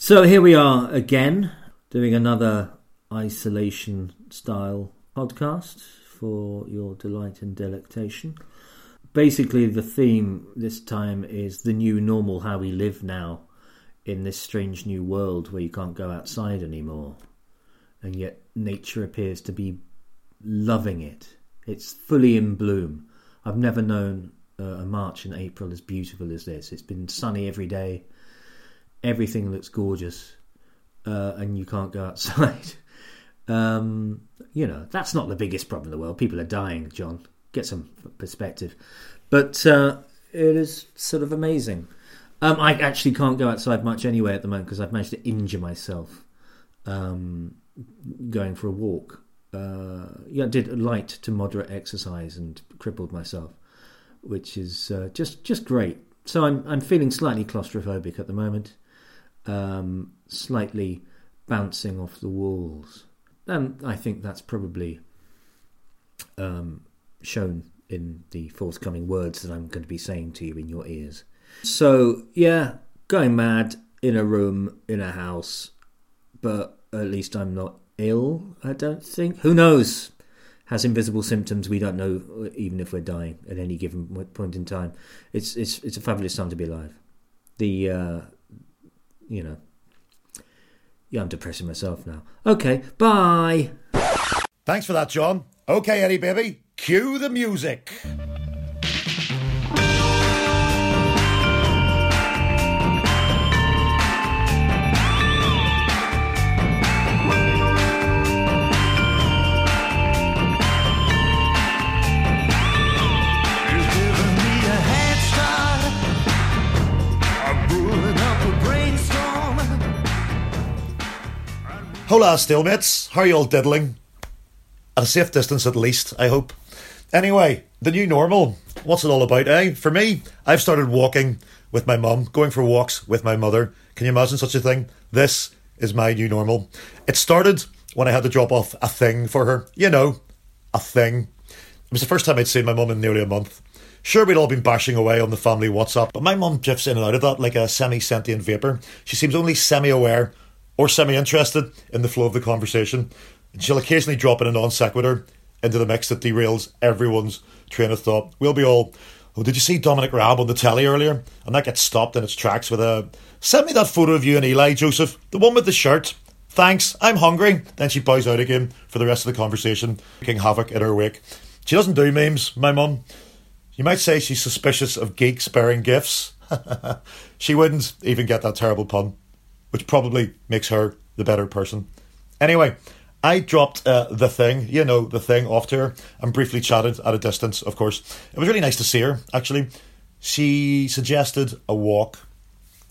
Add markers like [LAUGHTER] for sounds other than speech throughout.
So here we are again, doing another isolation style podcast for your delight and delectation. Basically, the theme this time is the new normal, how we live now in this strange new world where you can't go outside anymore. And yet, nature appears to be loving it. It's fully in bloom. I've never known uh, a March and April as beautiful as this. It's been sunny every day everything looks gorgeous, uh, and you can't go outside. [LAUGHS] um, you know, that's not the biggest problem in the world. People are dying, John. Get some perspective. But uh, it is sort of amazing. Um, I actually can't go outside much anyway at the moment because I've managed to injure myself um, going for a walk. Uh, yeah, I did light to moderate exercise and crippled myself, which is uh, just just great. So I'm I'm feeling slightly claustrophobic at the moment um, slightly bouncing off the walls. And I think that's probably um, shown in the forthcoming words that I'm going to be saying to you in your ears. So, yeah, going mad in a room, in a house, but at least I'm not ill, I don't think. Who knows? Has invisible symptoms. We don't know, even if we're dying at any given point in time. It's it's it's a fabulous time to be alive. The uh, you know. Yeah, I'm depressing myself now. Okay, bye. Thanks for that, John. Okay, Eddie, baby, cue the music. Hola, stalemates. How are you all diddling? At a safe distance, at least, I hope. Anyway, the new normal. What's it all about, eh? For me, I've started walking with my mum, going for walks with my mother. Can you imagine such a thing? This is my new normal. It started when I had to drop off a thing for her. You know, a thing. It was the first time I'd seen my mum in nearly a month. Sure, we'd all been bashing away on the family WhatsApp, but my mum drifts in and out of that like a semi sentient vapour. She seems only semi aware or semi interested in the flow of the conversation. And she'll occasionally drop in a non sequitur into the mix that derails everyone's train of thought. We'll be all, oh, did you see Dominic Raab on the telly earlier? And that gets stopped in its tracks with a, send me that photo of you and Eli, Joseph, the one with the shirt. Thanks, I'm hungry. Then she bows out again for the rest of the conversation, making havoc in her wake. She doesn't do memes, my mum. You might say she's suspicious of geeks bearing gifts. [LAUGHS] she wouldn't even get that terrible pun which probably makes her the better person. Anyway, I dropped uh, the thing, you know, the thing off to her and briefly chatted at a distance, of course. It was really nice to see her, actually. She suggested a walk.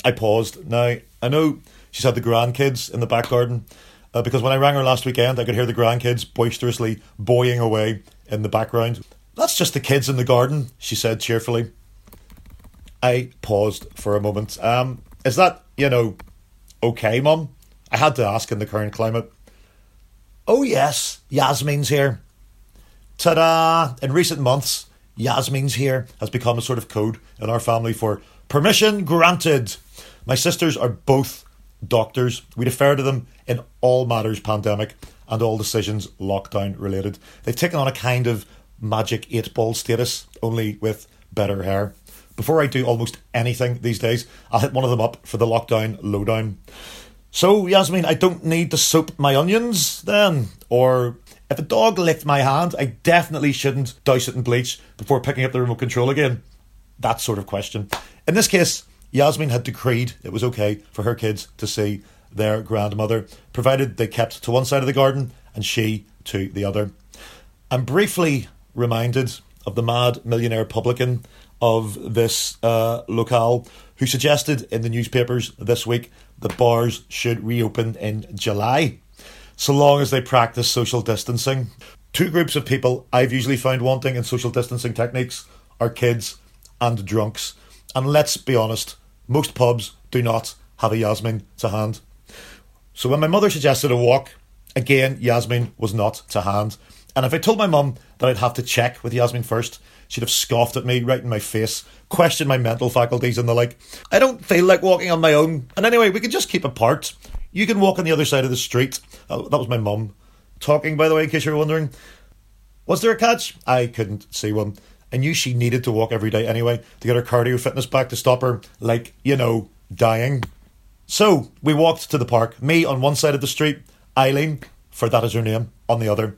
I paused. Now, I know she's had the grandkids in the back garden uh, because when I rang her last weekend, I could hear the grandkids boisterously boying away in the background. That's just the kids in the garden, she said cheerfully. I paused for a moment. Um, is that, you know, Okay, Mum. I had to ask in the current climate. Oh, yes, Yasmin's here. Ta da! In recent months, Yasmin's here has become a sort of code in our family for permission granted. My sisters are both doctors. We defer to them in all matters pandemic and all decisions lockdown related. They've taken on a kind of magic eight ball status, only with better hair. Before I do almost anything these days, I'll hit one of them up for the lockdown lowdown. So, Yasmin, I don't need to soap my onions then? Or if a dog licked my hand, I definitely shouldn't douse it in bleach before picking up the remote control again? That sort of question. In this case, Yasmin had decreed it was okay for her kids to see their grandmother, provided they kept to one side of the garden and she to the other. I'm briefly reminded of the mad millionaire publican of this uh, locale who suggested in the newspapers this week that bars should reopen in July, so long as they practice social distancing. Two groups of people I've usually found wanting in social distancing techniques are kids and drunks. And let's be honest, most pubs do not have a Yasmin to hand. So when my mother suggested a walk, again, Yasmin was not to hand. And if I told my mum that I'd have to check with Yasmin first, she'd have scoffed at me right in my face, questioned my mental faculties and the like. I don't feel like walking on my own. And anyway, we can just keep apart. You can walk on the other side of the street. Oh, that was my mum talking, by the way, in case you were wondering. Was there a catch? I couldn't see one. I knew she needed to walk every day anyway to get her cardio fitness back to stop her, like, you know, dying. So we walked to the park, me on one side of the street, Eileen, for that is her name, on the other.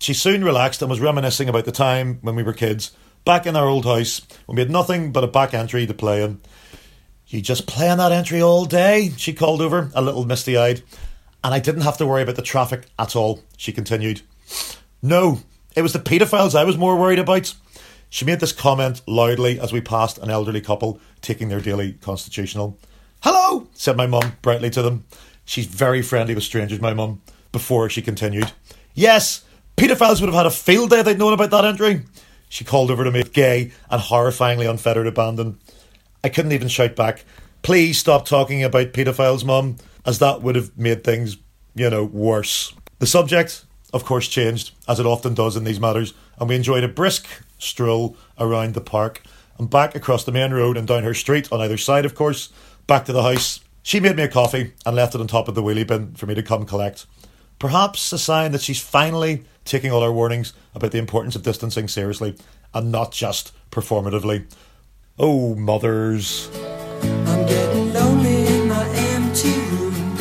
She soon relaxed and was reminiscing about the time when we were kids, back in our old house, when we had nothing but a back entry to play in. You just play on that entry all day, she called over, a little misty eyed. And I didn't have to worry about the traffic at all, she continued. No, it was the paedophiles I was more worried about. She made this comment loudly as we passed an elderly couple taking their daily constitutional. Hello, said my mum brightly to them. She's very friendly with strangers, my mum, before she continued. Yes, Paedophiles would have had a field day if they'd known about that entry. She called over to me, gay and horrifyingly unfettered abandon. I couldn't even shout back, Please stop talking about paedophiles, Mum, as that would have made things, you know, worse. The subject, of course, changed, as it often does in these matters, and we enjoyed a brisk stroll around the park and back across the main road and down her street on either side, of course, back to the house. She made me a coffee and left it on top of the wheelie bin for me to come collect. Perhaps a sign that she's finally taking all our warnings about the importance of distancing seriously and not just performatively. Oh, mothers. I'm getting lonely in my empty room,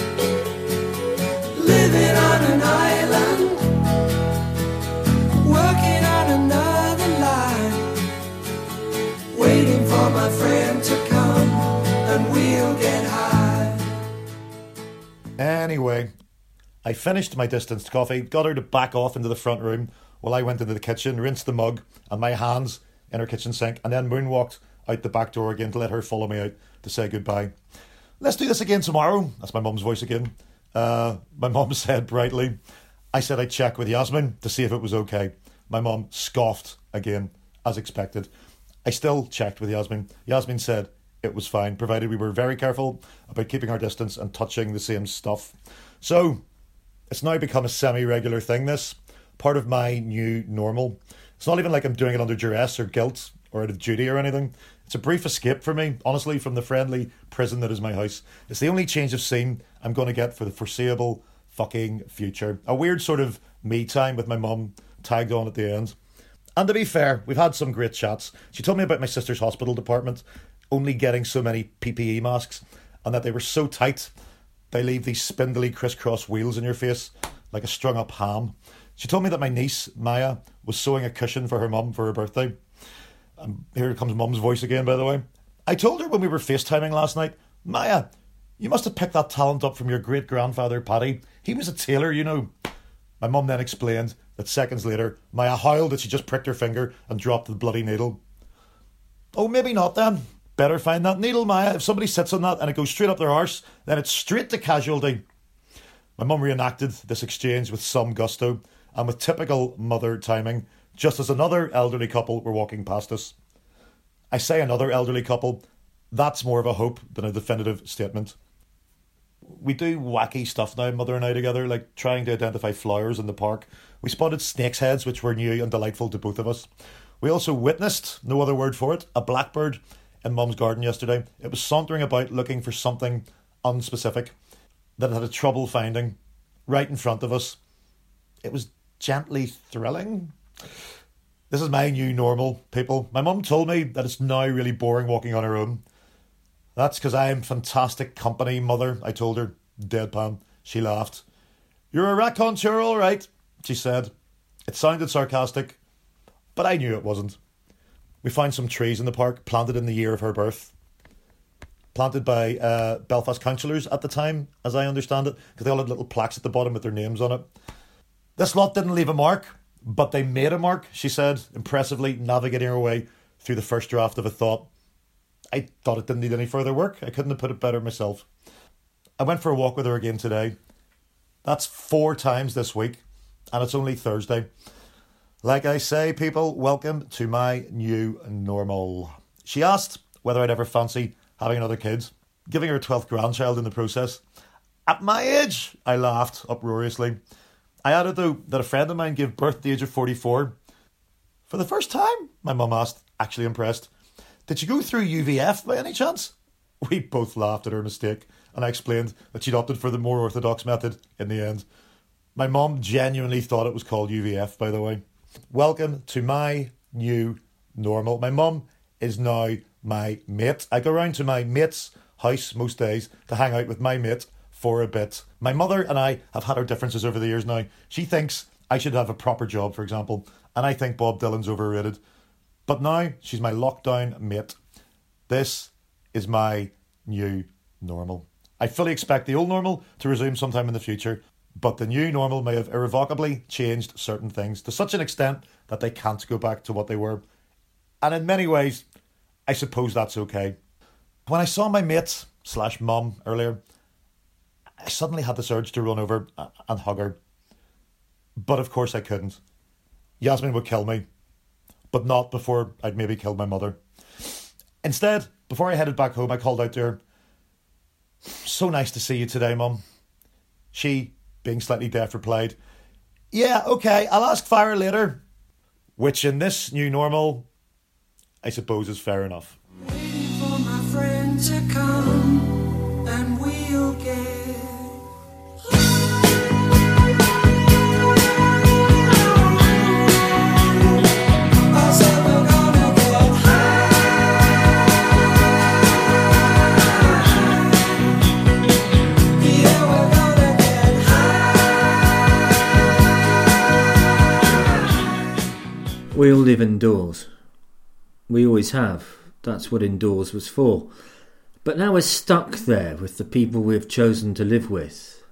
living on an island, working on another line, waiting for my friend to come and we'll get high. Anyway, I finished my distanced coffee, got her to back off into the front room while I went into the kitchen, rinsed the mug and my hands in her kitchen sink, and then moonwalked out the back door again to let her follow me out to say goodbye. Let's do this again tomorrow. That's my mum's voice again. Uh, my mum [LAUGHS] said brightly. I said I'd check with Yasmin to see if it was okay. My mum scoffed again, as expected. I still checked with Yasmin. Yasmin said it was fine, provided we were very careful about keeping our distance and touching the same stuff. So it's now become a semi regular thing, this part of my new normal. It's not even like I'm doing it under duress or guilt or out of duty or anything. It's a brief escape for me, honestly, from the friendly prison that is my house. It's the only change of scene I'm going to get for the foreseeable fucking future. A weird sort of me time with my mum tagged on at the end. And to be fair, we've had some great chats. She told me about my sister's hospital department only getting so many PPE masks and that they were so tight they leave these spindly crisscross wheels in your face like a strung up ham. She told me that my niece, Maya, was sewing a cushion for her mum for her birthday. Um, here comes mum's voice again, by the way. I told her when we were FaceTiming last night, Maya, you must have picked that talent up from your great grandfather, Paddy. He was a tailor, you know. My mum then explained that seconds later, Maya howled that she just pricked her finger and dropped the bloody needle. Oh, maybe not then. Better find that needle, Maya. If somebody sits on that and it goes straight up their arse, then it's straight to casualty. My mum reenacted this exchange with some gusto and with typical mother timing, just as another elderly couple were walking past us. I say another elderly couple, that's more of a hope than a definitive statement. We do wacky stuff now, mother and I together, like trying to identify flowers in the park. We spotted snake's heads, which were new and delightful to both of us. We also witnessed, no other word for it, a blackbird in Mum's garden yesterday. It was sauntering about looking for something unspecific that it had a trouble finding right in front of us. It was gently thrilling. This is my new normal, people. My mum told me that it's now really boring walking on her own. That's because I am fantastic company, mother, I told her, deadpan. She laughed. You're a raconteur, all right, she said. It sounded sarcastic, but I knew it wasn't. We found some trees in the park planted in the year of her birth. Planted by uh, Belfast councillors at the time, as I understand it, because they all had little plaques at the bottom with their names on it. This lot didn't leave a mark, but they made a mark, she said, impressively navigating her way through the first draft of a thought. I thought it didn't need any further work. I couldn't have put it better myself. I went for a walk with her again today. That's four times this week, and it's only Thursday. Like I say, people, welcome to my new normal. She asked whether I'd ever fancy having another kid, giving her a 12th grandchild in the process. At my age, I laughed uproariously. I added, though, that a friend of mine gave birth at the age of 44. For the first time, my mum asked, actually impressed, Did you go through UVF by any chance? We both laughed at her mistake, and I explained that she'd opted for the more orthodox method in the end. My mum genuinely thought it was called UVF, by the way. Welcome to my new normal. My mum is now my mate. I go round to my mate's house most days to hang out with my mate for a bit. My mother and I have had our differences over the years now. She thinks I should have a proper job, for example, and I think Bob Dylan's overrated. But now she's my lockdown mate. This is my new normal. I fully expect the old normal to resume sometime in the future, but the new normal may have irrevocably changed certain things to such an extent that they can't go back to what they were. And in many ways, I suppose that's okay. When I saw my mate slash mum earlier, I suddenly had this urge to run over and hug her. But of course I couldn't. Yasmin would kill me, but not before I'd maybe killed my mother. Instead, before I headed back home, I called out to her, So nice to see you today, Mum. She being slightly deaf, replied, Yeah, okay, I'll ask Fire later. Which in this new normal, I suppose is fair enough. We all live indoors. We always have. That's what indoors was for. But now we're stuck there with the people we've chosen to live with.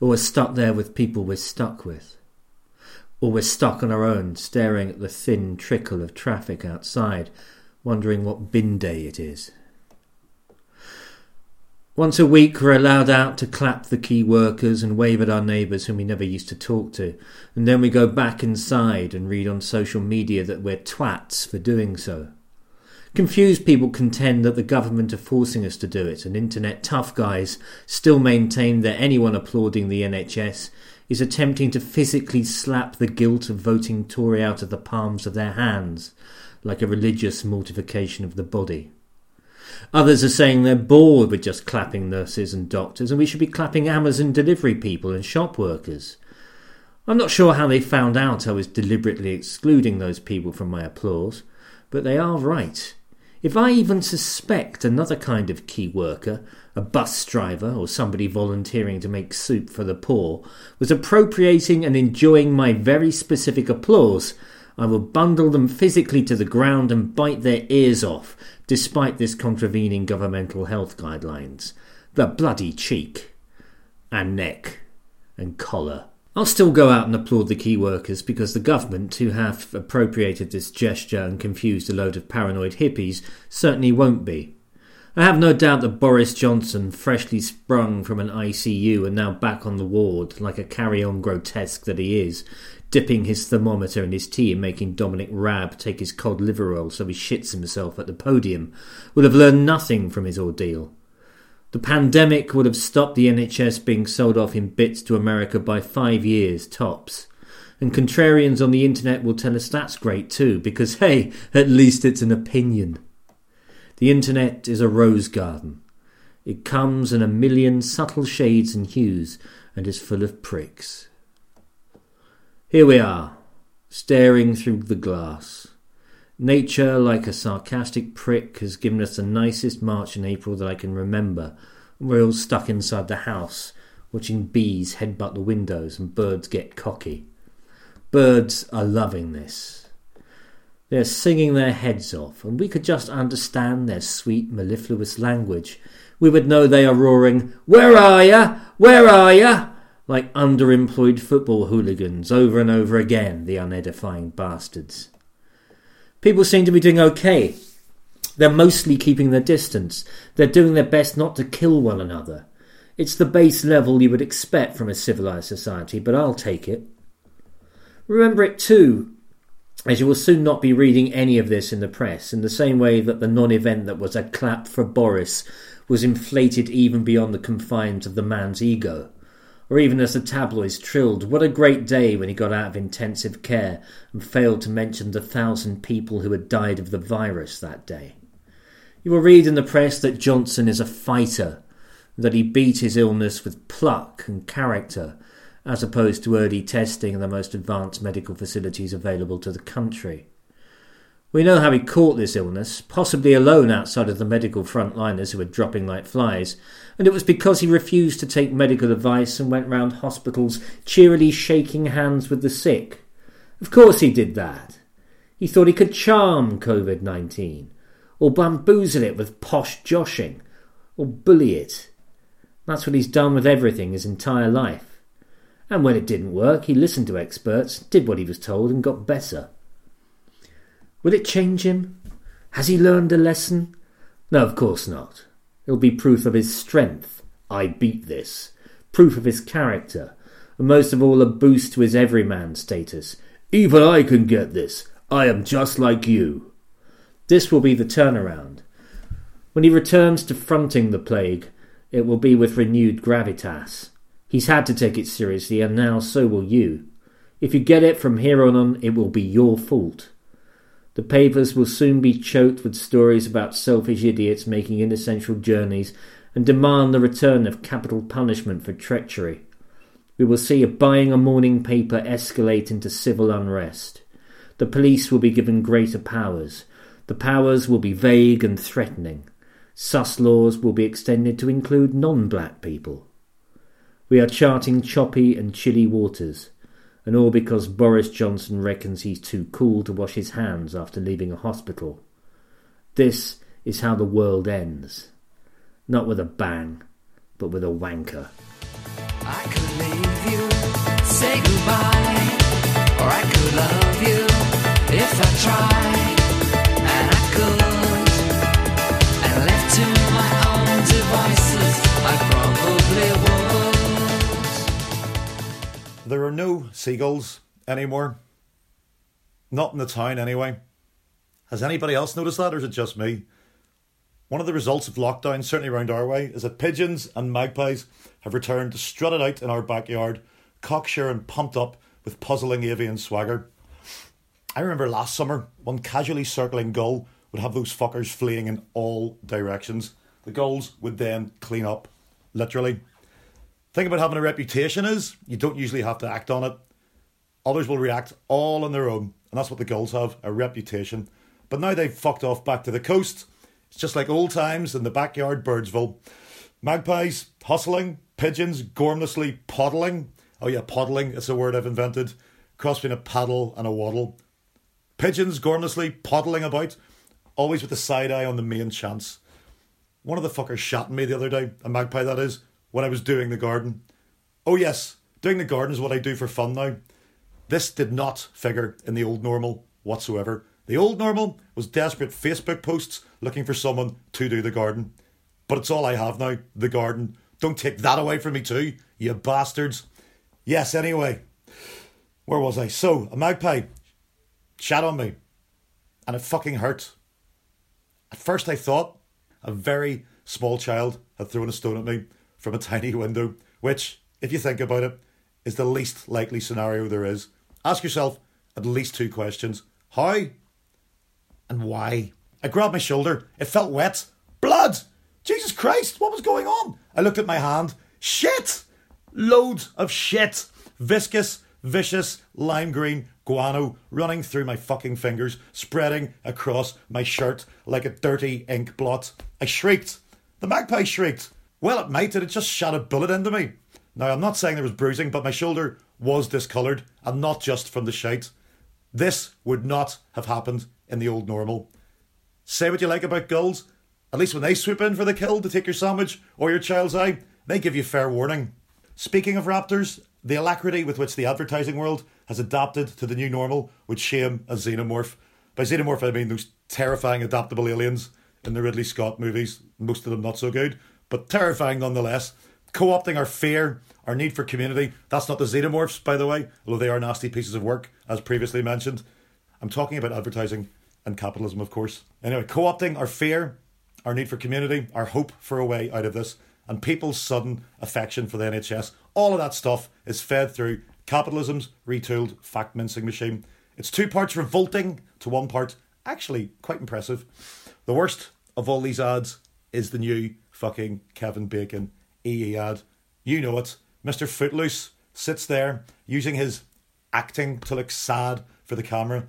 Or we're stuck there with people we're stuck with. Or we're stuck on our own, staring at the thin trickle of traffic outside, wondering what bin day it is. Once a week, we're allowed out to clap the key workers and wave at our neighbours whom we never used to talk to, and then we go back inside and read on social media that we're twats for doing so. Confused people contend that the government are forcing us to do it, and internet tough guys still maintain that anyone applauding the NHS is attempting to physically slap the guilt of voting Tory out of the palms of their hands, like a religious mortification of the body. Others are saying they're bored with just clapping nurses and doctors, and we should be clapping Amazon delivery people and shop workers. I'm not sure how they found out I was deliberately excluding those people from my applause, but they are right. If I even suspect another kind of key worker, a bus driver or somebody volunteering to make soup for the poor, was appropriating and enjoying my very specific applause, I will bundle them physically to the ground and bite their ears off, despite this contravening governmental health guidelines. The bloody cheek, and neck, and collar. I'll still go out and applaud the key workers because the government, who have appropriated this gesture and confused a load of paranoid hippies, certainly won't be. I have no doubt that Boris Johnson, freshly sprung from an ICU and now back on the ward, like a carry on grotesque that he is, dipping his thermometer in his tea and making Dominic Raab take his cod liver oil so he shits himself at the podium, would have learned nothing from his ordeal. The pandemic would have stopped the NHS being sold off in bits to America by five years tops. And contrarians on the internet will tell us that's great too, because hey, at least it's an opinion. The internet is a rose garden. It comes in a million subtle shades and hues and is full of pricks. Here we are, staring through the glass. Nature, like a sarcastic prick, has given us the nicest March and April that I can remember. We're all stuck inside the house, watching bees headbutt the windows and birds get cocky. Birds are loving this. They're singing their heads off, and we could just understand their sweet, mellifluous language. We would know they are roaring, Where are ya? Where are ya? Like underemployed football hooligans over and over again, the unedifying bastards. People seem to be doing okay. They're mostly keeping their distance. They're doing their best not to kill one another. It's the base level you would expect from a civilized society, but I'll take it. Remember it too, as you will soon not be reading any of this in the press, in the same way that the non event that was a clap for Boris was inflated even beyond the confines of the man's ego. Or even as the tabloids trilled, what a great day when he got out of intensive care and failed to mention the thousand people who had died of the virus that day. You will read in the press that Johnson is a fighter, that he beat his illness with pluck and character, as opposed to early testing in the most advanced medical facilities available to the country. We know how he caught this illness, possibly alone outside of the medical frontliners who were dropping like flies, and it was because he refused to take medical advice and went round hospitals cheerily shaking hands with the sick. Of course he did that. He thought he could charm COVID 19, or bamboozle it with posh joshing, or bully it. That's what he's done with everything his entire life. And when it didn't work, he listened to experts, did what he was told, and got better. Will it change him? Has he learned a lesson? No, of course not. It'll be proof of his strength. I beat this. Proof of his character. And most of all, a boost to his everyman status. Even I can get this. I am just like you. This will be the turnaround. When he returns to fronting the plague, it will be with renewed gravitas. He's had to take it seriously, and now so will you. If you get it from here on it will be your fault. The papers will soon be choked with stories about selfish idiots making inessential journeys and demand the return of capital punishment for treachery. We will see a buying a morning paper escalate into civil unrest. The police will be given greater powers. The powers will be vague and threatening. Sus laws will be extended to include non black people. We are charting choppy and chilly waters and all because Boris Johnson reckons he's too cool to wash his hands after leaving a hospital. This is how the world ends. Not with a bang, but with a wanker. I could leave you, say goodbye, or I could love you if I tried, devices, I probably. There are no seagulls anymore. Not in the town, anyway. Has anybody else noticed that, or is it just me? One of the results of lockdown, certainly around our way, is that pigeons and magpies have returned to strut it out in our backyard, cocksure and pumped up with puzzling avian swagger. I remember last summer, one casually circling gull would have those fuckers fleeing in all directions. The gulls would then clean up, literally thing about having a reputation is you don't usually have to act on it. Others will react all on their own, and that's what the Gulls have a reputation. But now they've fucked off back to the coast. It's just like old times in the backyard Birdsville. Magpies hustling, pigeons gormlessly poddling. Oh, yeah, poddling, it's a word I've invented. Cross between a paddle and a waddle. Pigeons gormlessly poddling about, always with the side eye on the main chance. One of the fuckers shot me the other day, a magpie that is, when I was doing the garden. Oh, yes, doing the garden is what I do for fun now. This did not figure in the old normal whatsoever. The old normal was desperate Facebook posts looking for someone to do the garden. But it's all I have now, the garden. Don't take that away from me, too, you bastards. Yes, anyway. Where was I? So, a magpie shat on me, and it fucking hurt. At first, I thought a very small child had thrown a stone at me, from a tiny window, which, if you think about it, is the least likely scenario there is. Ask yourself at least two questions How and why? I grabbed my shoulder. It felt wet. Blood! Jesus Christ, what was going on? I looked at my hand. Shit! Loads of shit. Viscous, vicious, lime green guano running through my fucking fingers, spreading across my shirt like a dirty ink blot. I shrieked. The magpie shrieked. Well, it might, and it just shot a bullet into me. Now, I'm not saying there was bruising, but my shoulder was discoloured, and not just from the shite. This would not have happened in the old normal. Say what you like about gulls, at least when they swoop in for the kill to take your sandwich or your child's eye, they give you fair warning. Speaking of raptors, the alacrity with which the advertising world has adapted to the new normal would shame a xenomorph. By xenomorph, I mean those terrifying adaptable aliens in the Ridley Scott movies, most of them not so good but terrifying nonetheless. Co opting our fear, our need for community. That's not the xenomorphs, by the way, although they are nasty pieces of work, as previously mentioned. I'm talking about advertising and capitalism, of course. Anyway, co opting our fear, our need for community, our hope for a way out of this, and people's sudden affection for the NHS. All of that stuff is fed through capitalism's retooled fact mincing machine. It's two parts revolting to one part actually quite impressive. The worst of all these ads is the new fucking Kevin Bacon EE ad. You know it. Mr. Footloose sits there using his acting to look sad for the camera.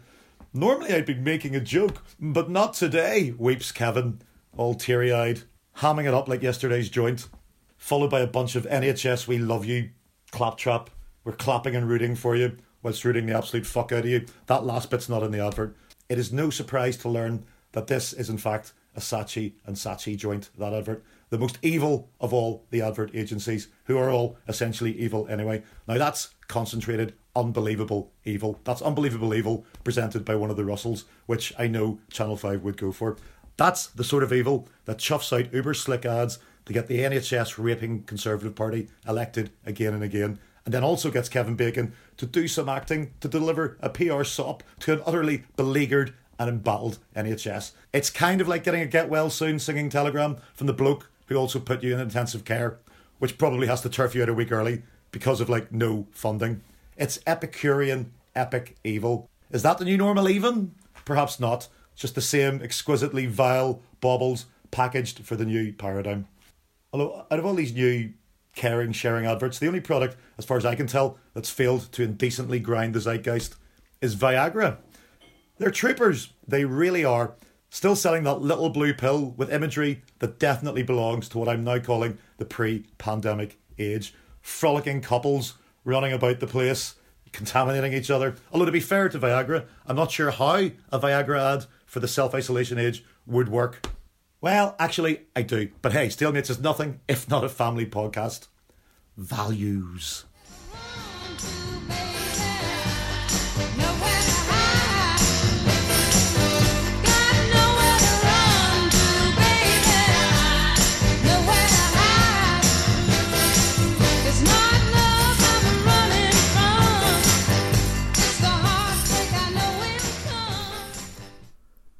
Normally I'd be making a joke, but not today, weeps Kevin, all teary eyed, hamming it up like yesterday's joint, followed by a bunch of NHS We Love You claptrap. We're clapping and rooting for you, whilst rooting the absolute fuck out of you. That last bit's not in the advert. It is no surprise to learn that this is in fact a Saatchi and Saatchi joint, that advert. The most evil of all the advert agencies, who are all essentially evil anyway. Now that's concentrated, unbelievable evil. That's unbelievable evil presented by one of the Russells, which I know Channel 5 would go for. That's the sort of evil that chuffs out uber slick ads to get the NHS raping Conservative Party elected again and again, and then also gets Kevin Bacon to do some acting to deliver a PR sop to an utterly beleaguered and embattled NHS. It's kind of like getting a get well soon singing telegram from the bloke who also put you in intensive care, which probably has to turf you out a week early because of like no funding. It's Epicurean epic evil. Is that the new normal even? Perhaps not. Just the same exquisitely vile baubles packaged for the new paradigm. Although, out of all these new caring, sharing adverts, the only product, as far as I can tell, that's failed to indecently grind the zeitgeist is Viagra. They're troopers. They really are. Still selling that little blue pill with imagery that definitely belongs to what I'm now calling the pre pandemic age. Frolicking couples running about the place, contaminating each other. Although, to be fair to Viagra, I'm not sure how a Viagra ad for the self isolation age would work. Well, actually, I do. But hey, Stalemates is nothing if not a family podcast. Values.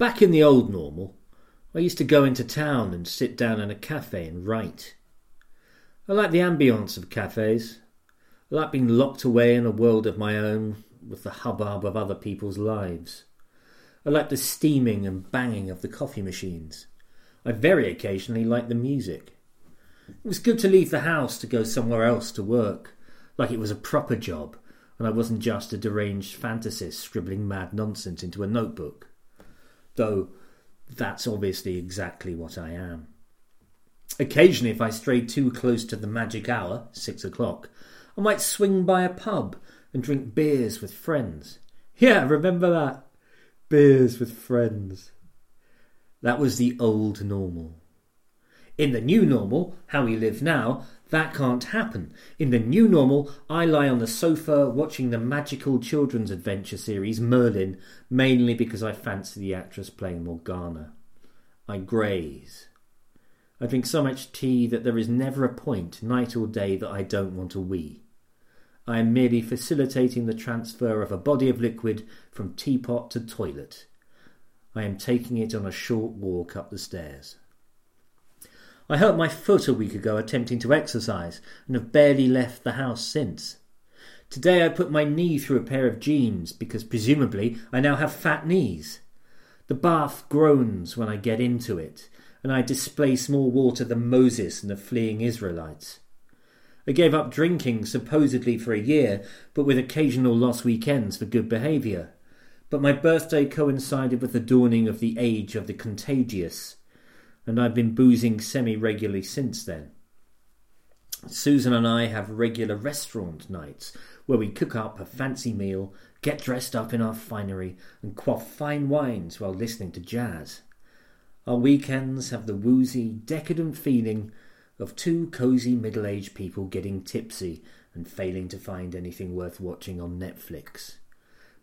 Back in the old normal, I used to go into town and sit down in a cafe and write. I like the ambience of cafes. I like being locked away in a world of my own with the hubbub of other people's lives. I like the steaming and banging of the coffee machines. I very occasionally like the music. It was good to leave the house to go somewhere else to work, like it was a proper job, and I wasn't just a deranged fantasist scribbling mad nonsense into a notebook though that's obviously exactly what I am. Occasionally, if I strayed too close to the magic hour, six o'clock, I might swing by a pub and drink beers with friends. Yeah, remember that? Beers with friends. That was the old normal. In the new normal, how we live now, that can't happen. In the new normal, I lie on the sofa watching the magical children's adventure series Merlin, mainly because I fancy the actress playing Morgana. I graze. I drink so much tea that there is never a point, night or day, that I don't want a wee. I am merely facilitating the transfer of a body of liquid from teapot to toilet. I am taking it on a short walk up the stairs. I hurt my foot a week ago attempting to exercise and have barely left the house since. Today I put my knee through a pair of jeans because presumably I now have fat knees. The bath groans when I get into it, and I displace more water than Moses and the fleeing Israelites. I gave up drinking supposedly for a year, but with occasional lost weekends for good behaviour. But my birthday coincided with the dawning of the age of the contagious, and I've been boozing semi regularly since then. Susan and I have regular restaurant nights where we cook up a fancy meal, get dressed up in our finery, and quaff fine wines while listening to jazz. Our weekends have the woozy, decadent feeling of two cosy middle aged people getting tipsy and failing to find anything worth watching on Netflix.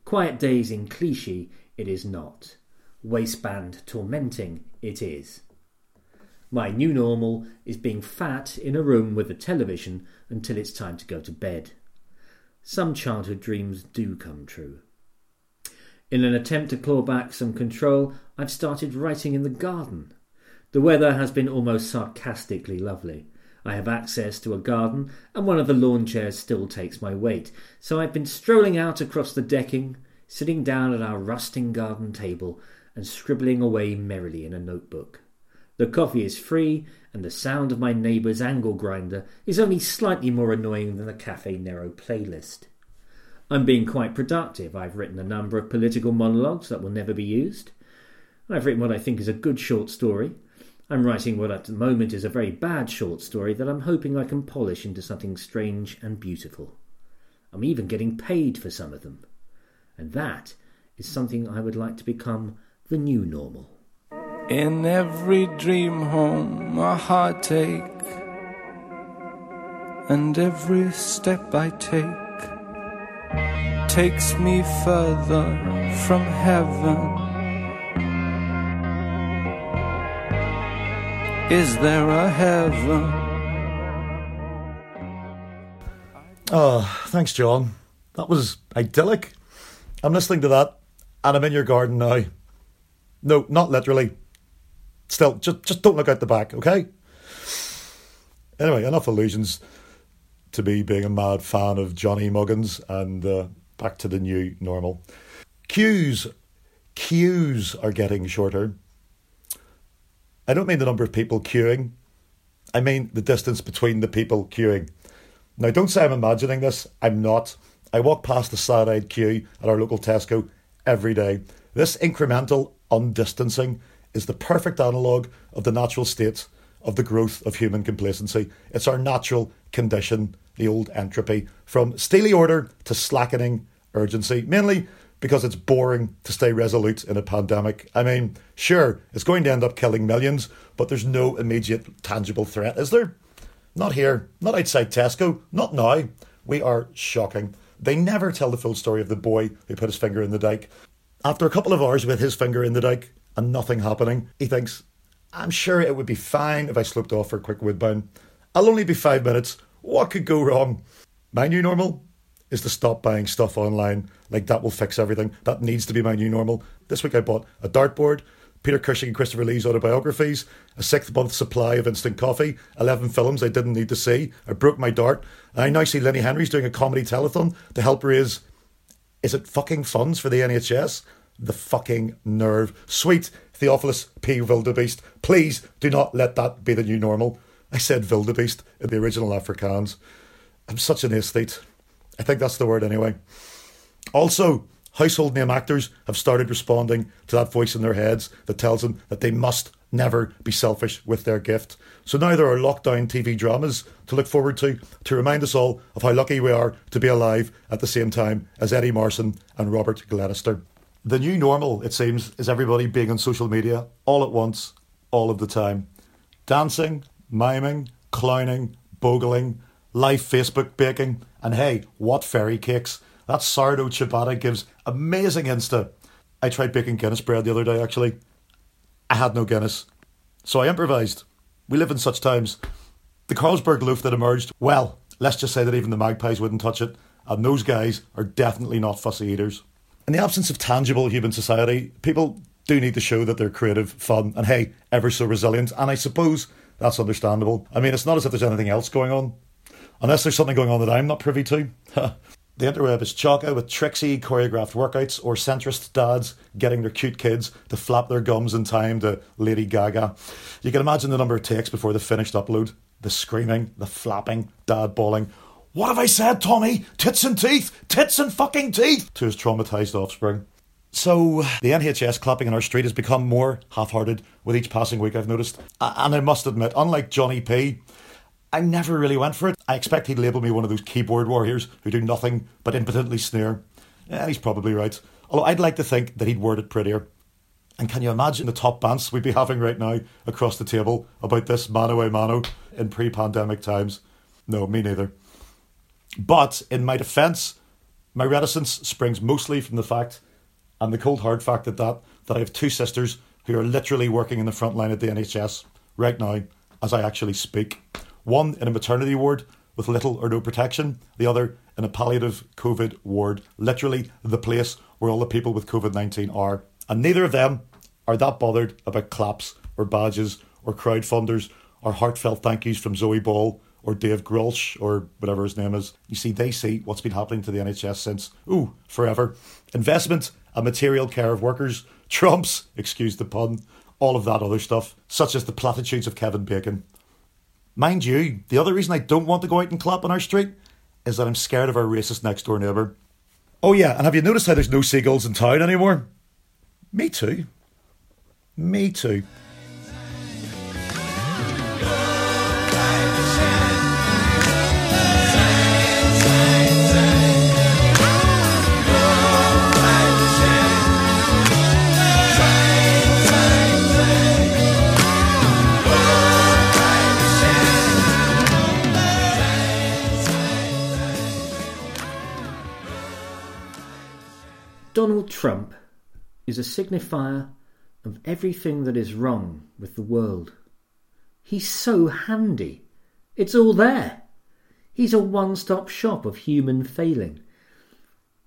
Quiet days in cliche, it is not. Waistband tormenting, it is. My new normal is being fat in a room with a television until it's time to go to bed. Some childhood dreams do come true. In an attempt to claw back some control, I've started writing in the garden. The weather has been almost sarcastically lovely. I have access to a garden, and one of the lawn chairs still takes my weight, so I've been strolling out across the decking, sitting down at our rusting garden table, and scribbling away merrily in a notebook. The coffee is free, and the sound of my neighbour's angle grinder is only slightly more annoying than the Caffè Nero playlist. I'm being quite productive. I've written a number of political monologues that will never be used. I've written what I think is a good short story. I'm writing what at the moment is a very bad short story that I'm hoping I can polish into something strange and beautiful. I'm even getting paid for some of them. And that is something I would like to become the new normal. In every dream home, a heartache, and every step I take takes me further from heaven. Is there a heaven? Oh, thanks, John. That was idyllic. I'm listening to that, and I'm in your garden now. No, not literally. Still, just just don't look out the back, okay? Anyway, enough allusions to me being a mad fan of Johnny Muggins and uh, back to the new normal. Queues, queues are getting shorter. I don't mean the number of people queuing. I mean the distance between the people queuing. Now, don't say I'm imagining this. I'm not. I walk past the sad-eyed queue at our local Tesco every day. This incremental undistancing is the perfect analogue of the natural state of the growth of human complacency. It's our natural condition, the old entropy, from steely order to slackening urgency, mainly because it's boring to stay resolute in a pandemic. I mean, sure, it's going to end up killing millions, but there's no immediate tangible threat, is there? Not here, not outside Tesco, not now. We are shocking. They never tell the full story of the boy who put his finger in the dike. After a couple of hours with his finger in the dike and nothing happening, he thinks, I'm sure it would be fine if I slipped off for a quick woodbine. I'll only be five minutes. What could go wrong? My new normal is to stop buying stuff online. Like that will fix everything. That needs to be my new normal. This week I bought a dartboard, Peter Cushing and Christopher Lee's autobiographies, a six month supply of instant coffee, 11 films I didn't need to see. I broke my dart. And I now see Lenny Henry's doing a comedy telethon to help raise, is it fucking funds for the NHS? The fucking nerve. Sweet Theophilus P. Wildebeest, please do not let that be the new normal. I said wildebeest in the original Afrikaans. I'm such an aesthete. I think that's the word anyway. Also, household name actors have started responding to that voice in their heads that tells them that they must never be selfish with their gift. So now there are lockdown TV dramas to look forward to to remind us all of how lucky we are to be alive at the same time as Eddie Marsan and Robert Glenister. The new normal, it seems, is everybody being on social media all at once, all of the time. Dancing, miming, clowning, bogling, live Facebook baking, and hey, what fairy cakes! That sourdough ciabatta gives amazing insta. I tried baking Guinness bread the other day actually. I had no Guinness. So I improvised. We live in such times. The Carlsberg loaf that emerged, well, let's just say that even the magpies wouldn't touch it, and those guys are definitely not fussy eaters. In the absence of tangible human society, people do need to show that they're creative, fun, and hey, ever so resilient, and I suppose that's understandable. I mean, it's not as if there's anything else going on. Unless there's something going on that I'm not privy to. [LAUGHS] the interweb is chocker with tricksy choreographed workouts or centrist dads getting their cute kids to flap their gums in time to Lady Gaga. You can imagine the number of takes before the finished upload. The screaming, the flapping, dad bawling, What have I said, Tommy? Tits and teeth! Tits and fucking teeth! to his traumatised offspring. So, the NHS clapping in our street has become more half hearted with each passing week, I've noticed. And I must admit, unlike Johnny P., I never really went for it. I expect he'd label me one of those keyboard warriors who do nothing but impotently sneer. And he's probably right. Although I'd like to think that he'd word it prettier. And can you imagine the top bants we'd be having right now across the table about this mano a mano in pre pandemic times? No, me neither. But in my defence, my reticence springs mostly from the fact, and the cold hard fact at that, that I have two sisters who are literally working in the front line at the NHS right now as I actually speak one in a maternity ward with little or no protection, the other in a palliative COVID ward, literally the place where all the people with COVID 19 are. And neither of them are that bothered about claps or badges or crowdfunders or heartfelt thank yous from Zoe Ball or Dave Grulch or whatever his name is. You see, they see what's been happening to the NHS since, ooh, forever. Investment and material care of workers, [LAUGHS] trumps, excuse the pun, all of that other stuff, such as the platitudes of Kevin Bacon. Mind you, the other reason I don't want to go out and clap on our street is that I'm scared of our racist next door neighbour. Oh, yeah, and have you noticed how there's no seagulls in town anymore? Me too. Me too. Trump is a signifier of everything that is wrong with the world. He's so handy. It's all there. He's a one stop shop of human failing.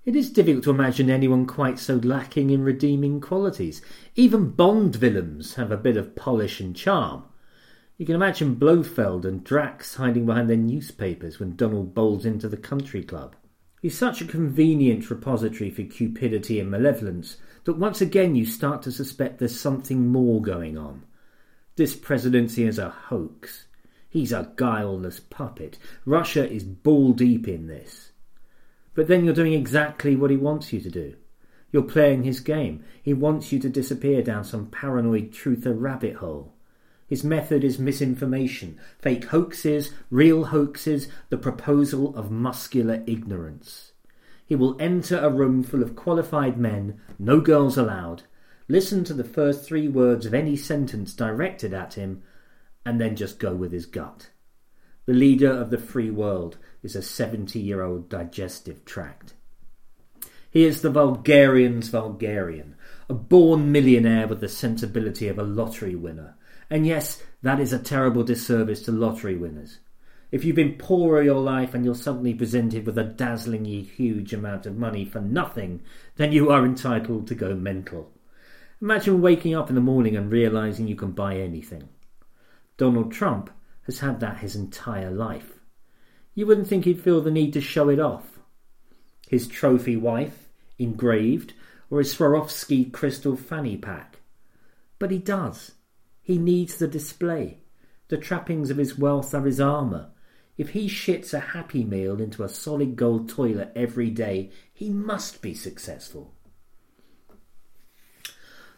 It is difficult to imagine anyone quite so lacking in redeeming qualities. Even Bond villains have a bit of polish and charm. You can imagine Blofeld and Drax hiding behind their newspapers when Donald bowls into the country club. He's such a convenient repository for cupidity and malevolence that once again you start to suspect there's something more going on. This presidency is a hoax. He's a guileless puppet. Russia is ball deep in this. But then you're doing exactly what he wants you to do. You're playing his game. He wants you to disappear down some paranoid truther rabbit hole. His method is misinformation, fake hoaxes, real hoaxes, the proposal of muscular ignorance. He will enter a room full of qualified men, no girls allowed, listen to the first three words of any sentence directed at him, and then just go with his gut. The leader of the free world is a 70 year old digestive tract. He is the vulgarian's vulgarian, a born millionaire with the sensibility of a lottery winner, and yes, that is a terrible disservice to lottery winners. If you've been poor all your life and you're suddenly presented with a dazzlingly huge amount of money for nothing, then you are entitled to go mental. Imagine waking up in the morning and realizing you can buy anything. Donald Trump has had that his entire life. You wouldn't think he'd feel the need to show it off. His trophy wife, engraved, or his Swarovski crystal fanny pack. But he does. He needs the display. The trappings of his wealth are his armour. If he shits a happy meal into a solid gold toilet every day, he must be successful.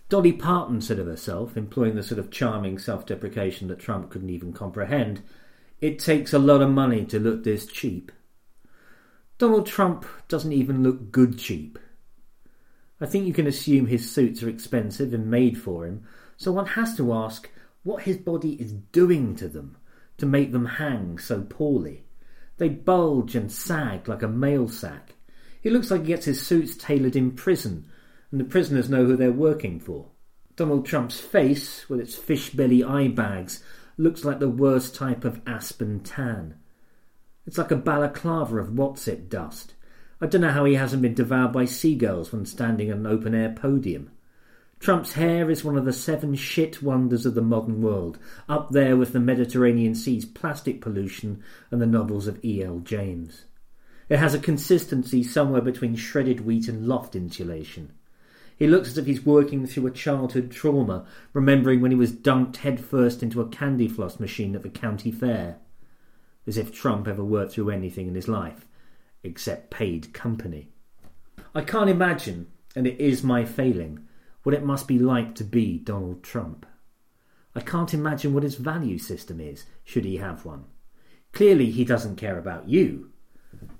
Dolly Parton said of herself, employing the sort of charming self deprecation that Trump couldn't even comprehend, it takes a lot of money to look this cheap. Donald Trump doesn't even look good cheap. I think you can assume his suits are expensive and made for him, so one has to ask what his body is doing to them to make them hang so poorly. They bulge and sag like a mail sack. He looks like he gets his suits tailored in prison, and the prisoners know who they're working for. Donald Trump's face, with its fish belly eye bags, looks like the worst type of aspen tan. It's like a balaclava of Wotsit dust. I don't know how he hasn't been devoured by seagulls when standing on an open air podium. Trump's hair is one of the seven shit wonders of the modern world, up there with the Mediterranean Sea's plastic pollution and the novels of E.L. James. It has a consistency somewhere between shredded wheat and loft insulation. He looks as if he's working through a childhood trauma, remembering when he was dunked headfirst into a candy floss machine at the county fair. As if Trump ever worked through anything in his life, except paid company. I can't imagine, and it is my failing, what it must be like to be Donald Trump. I can't imagine what his value system is, should he have one. Clearly, he doesn't care about you.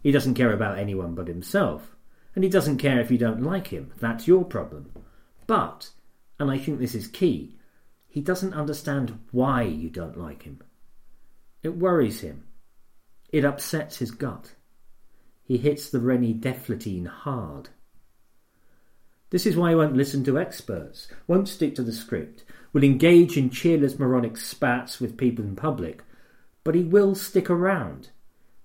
He doesn't care about anyone but himself. And he doesn't care if you don't like him. That's your problem. But, and I think this is key, he doesn't understand why you don't like him. It worries him. It upsets his gut. He hits the Rennie Deflatine hard. This is why he won't listen to experts, won't stick to the script, will engage in cheerless moronic spats with people in public, but he will stick around.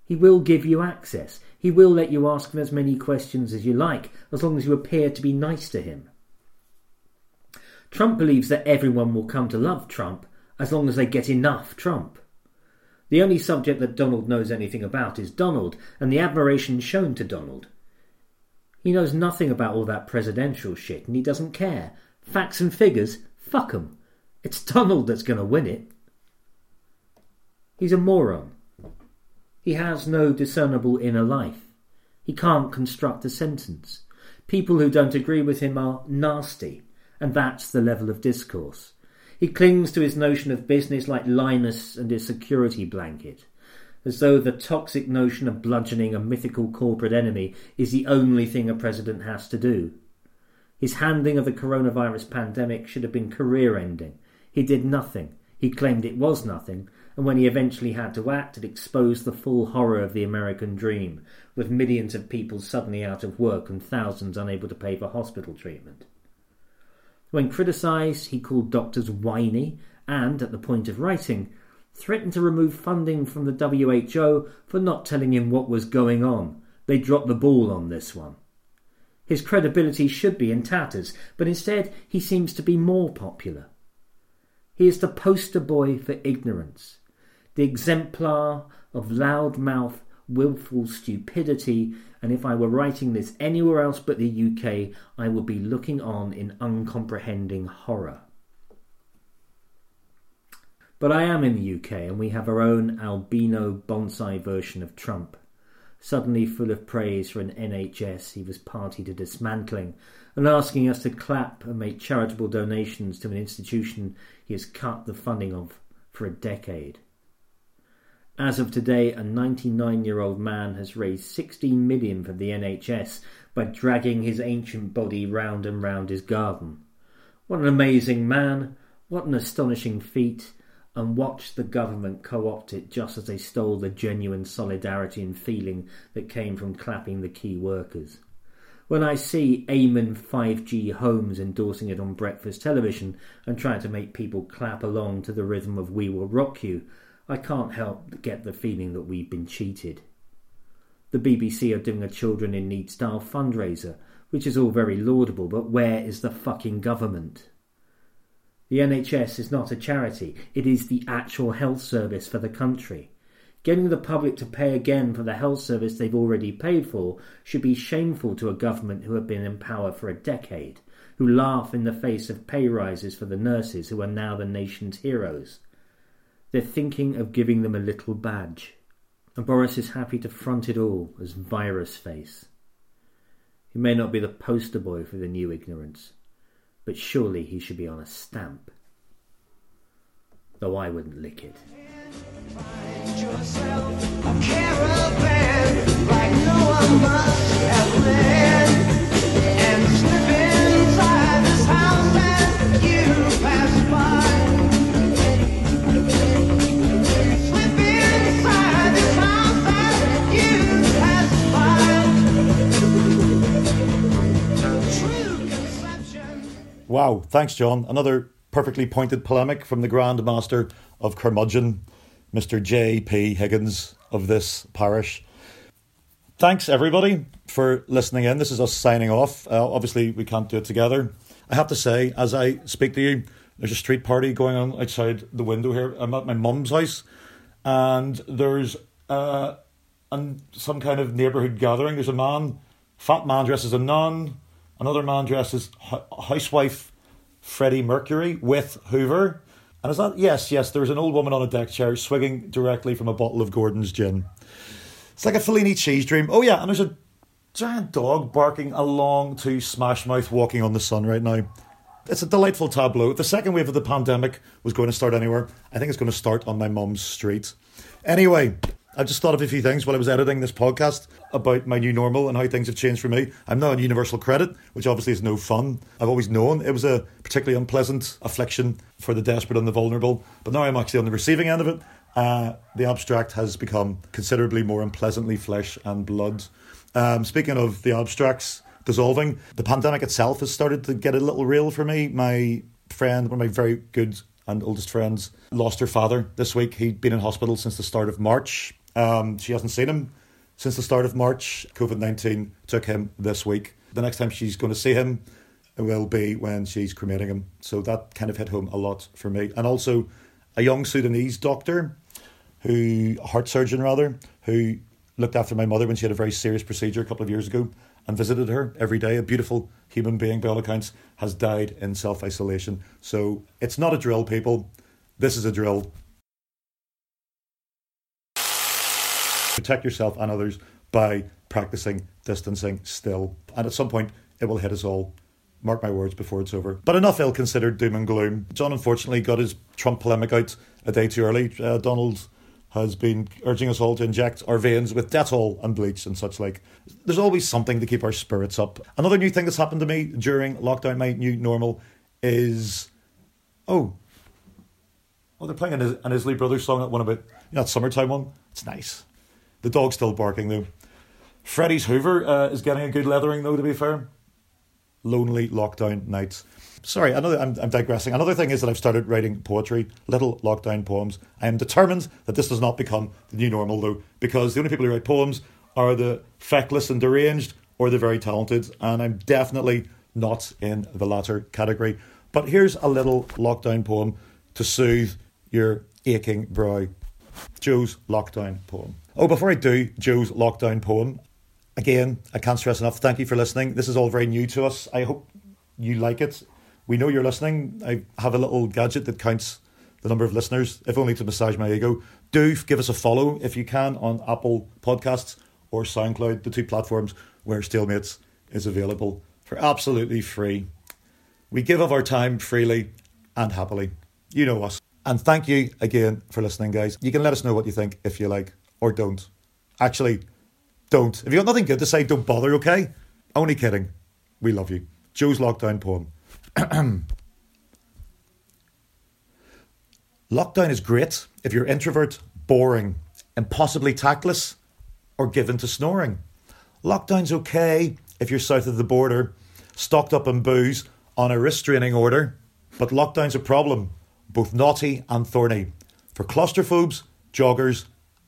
He will give you access. He will let you ask him as many questions as you like, as long as you appear to be nice to him. Trump believes that everyone will come to love Trump as long as they get enough Trump. The only subject that Donald knows anything about is Donald and the admiration shown to Donald. He knows nothing about all that presidential shit and he doesn't care. Facts and figures, fuck 'em. It's Donald that's going to win it. He's a moron. He has no discernible inner life. He can't construct a sentence. People who don't agree with him are nasty, and that's the level of discourse. He clings to his notion of business like Linus and his security blanket, as though the toxic notion of bludgeoning a mythical corporate enemy is the only thing a president has to do. His handling of the coronavirus pandemic should have been career ending. He did nothing. He claimed it was nothing, and when he eventually had to act, it exposed the full horror of the American dream, with millions of people suddenly out of work and thousands unable to pay for hospital treatment. When criticised, he called doctors whiny and, at the point of writing, threatened to remove funding from the WHO for not telling him what was going on. They dropped the ball on this one. His credibility should be in tatters, but instead he seems to be more popular. He is the poster boy for ignorance, the exemplar of loud-mouth, wilful stupidity and if I were writing this anywhere else but the UK, I would be looking on in uncomprehending horror. But I am in the UK, and we have our own albino bonsai version of Trump. Suddenly full of praise for an NHS he was party to dismantling, and asking us to clap and make charitable donations to an institution he has cut the funding of for a decade. As of today, a 99 year old man has raised 16 million for the NHS by dragging his ancient body round and round his garden. What an amazing man! What an astonishing feat! And watch the government co opt it just as they stole the genuine solidarity and feeling that came from clapping the key workers. When I see Eamonn 5G Holmes endorsing it on breakfast television and trying to make people clap along to the rhythm of We Will Rock You, I can't help but get the feeling that we've been cheated. The BBC are doing a Children in Need style fundraiser, which is all very laudable, but where is the fucking government? The NHS is not a charity, it is the actual health service for the country. Getting the public to pay again for the health service they've already paid for should be shameful to a government who have been in power for a decade, who laugh in the face of pay rises for the nurses who are now the nation's heroes. They're thinking of giving them a little badge, and Boris is happy to front it all as virus face. He may not be the poster boy for the new ignorance, but surely he should be on a stamp. Though I wouldn't lick it. Wow, thanks, John. Another perfectly pointed polemic from the Grand Master of Curmudgeon, Mr. J.P. Higgins of this parish. Thanks, everybody, for listening in. This is us signing off. Uh, obviously, we can't do it together. I have to say, as I speak to you, there's a street party going on outside the window here. I'm at my mum's house, and there's uh, and some kind of neighbourhood gathering. There's a man, fat man dressed as a nun, Another man dressed as housewife Freddie Mercury with Hoover. And is that? Yes, yes, there's an old woman on a deck chair swigging directly from a bottle of Gordon's gin. It's like a Fellini cheese dream. Oh, yeah, and there's a giant dog barking along to Smash Mouth walking on the sun right now. It's a delightful tableau. The second wave of the pandemic was going to start anywhere, I think it's going to start on my mum's street. Anyway, I just thought of a few things while I was editing this podcast about my new normal and how things have changed for me. I'm now on universal credit, which obviously is no fun. I've always known it was a particularly unpleasant affliction for the desperate and the vulnerable, but now I'm actually on the receiving end of it. Uh, the abstract has become considerably more unpleasantly flesh and blood. Um, speaking of the abstracts dissolving, the pandemic itself has started to get a little real for me. My friend, one of my very good and oldest friends, lost her father this week. He'd been in hospital since the start of March. Um, she hasn't seen him since the start of March. COVID 19 took him this week. The next time she's going to see him will be when she's cremating him. So that kind of hit home a lot for me. And also, a young Sudanese doctor who, heart surgeon rather, who looked after my mother when she had a very serious procedure a couple of years ago and visited her every day. A beautiful human being, by all accounts, has died in self isolation. So it's not a drill, people. This is a drill. Protect yourself and others by practicing distancing still. And at some point, it will hit us all. Mark my words before it's over. But enough ill considered doom and gloom. John unfortunately got his Trump polemic out a day too early. Uh, Donald has been urging us all to inject our veins with Dettol and bleach and such like. There's always something to keep our spirits up. Another new thing that's happened to me during lockdown, my new normal, is oh, oh, they're playing an, Isley Brothers song, that one about you know, that summertime one. It's nice. The dog's still barking though. Freddy's Hoover uh, is getting a good leathering though. To be fair, lonely lockdown nights. Sorry, another. I'm, I'm digressing. Another thing is that I've started writing poetry, little lockdown poems. I am determined that this does not become the new normal, though, because the only people who write poems are the feckless and deranged or the very talented, and I'm definitely not in the latter category. But here's a little lockdown poem to soothe your aching brow. Joe's lockdown poem. Oh, before I do Joe's lockdown poem, again, I can't stress enough. Thank you for listening. This is all very new to us. I hope you like it. We know you're listening. I have a little gadget that counts the number of listeners, if only to massage my ego. Do give us a follow if you can on Apple Podcasts or SoundCloud, the two platforms where Stalemates is available for absolutely free. We give of our time freely and happily. You know us. And thank you again for listening, guys. You can let us know what you think if you like or don't. Actually, don't. If you've got nothing good to say, don't bother, okay? Only kidding. We love you. Joe's lockdown poem. [CLEARS THROAT] lockdown is great if you're introvert, boring, impossibly tactless, or given to snoring. Lockdown's okay if you're south of the border, stocked up on booze on a restraining order. But lockdown's a problem, both naughty and thorny, for claustrophobes, joggers,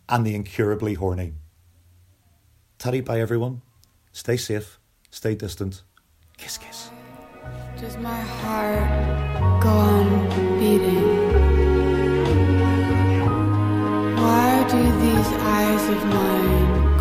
and the incurably horny. Taddy bye everyone. Stay safe, stay distant. Kiss kiss. Does my heart go on beating? Why do these eyes of mine?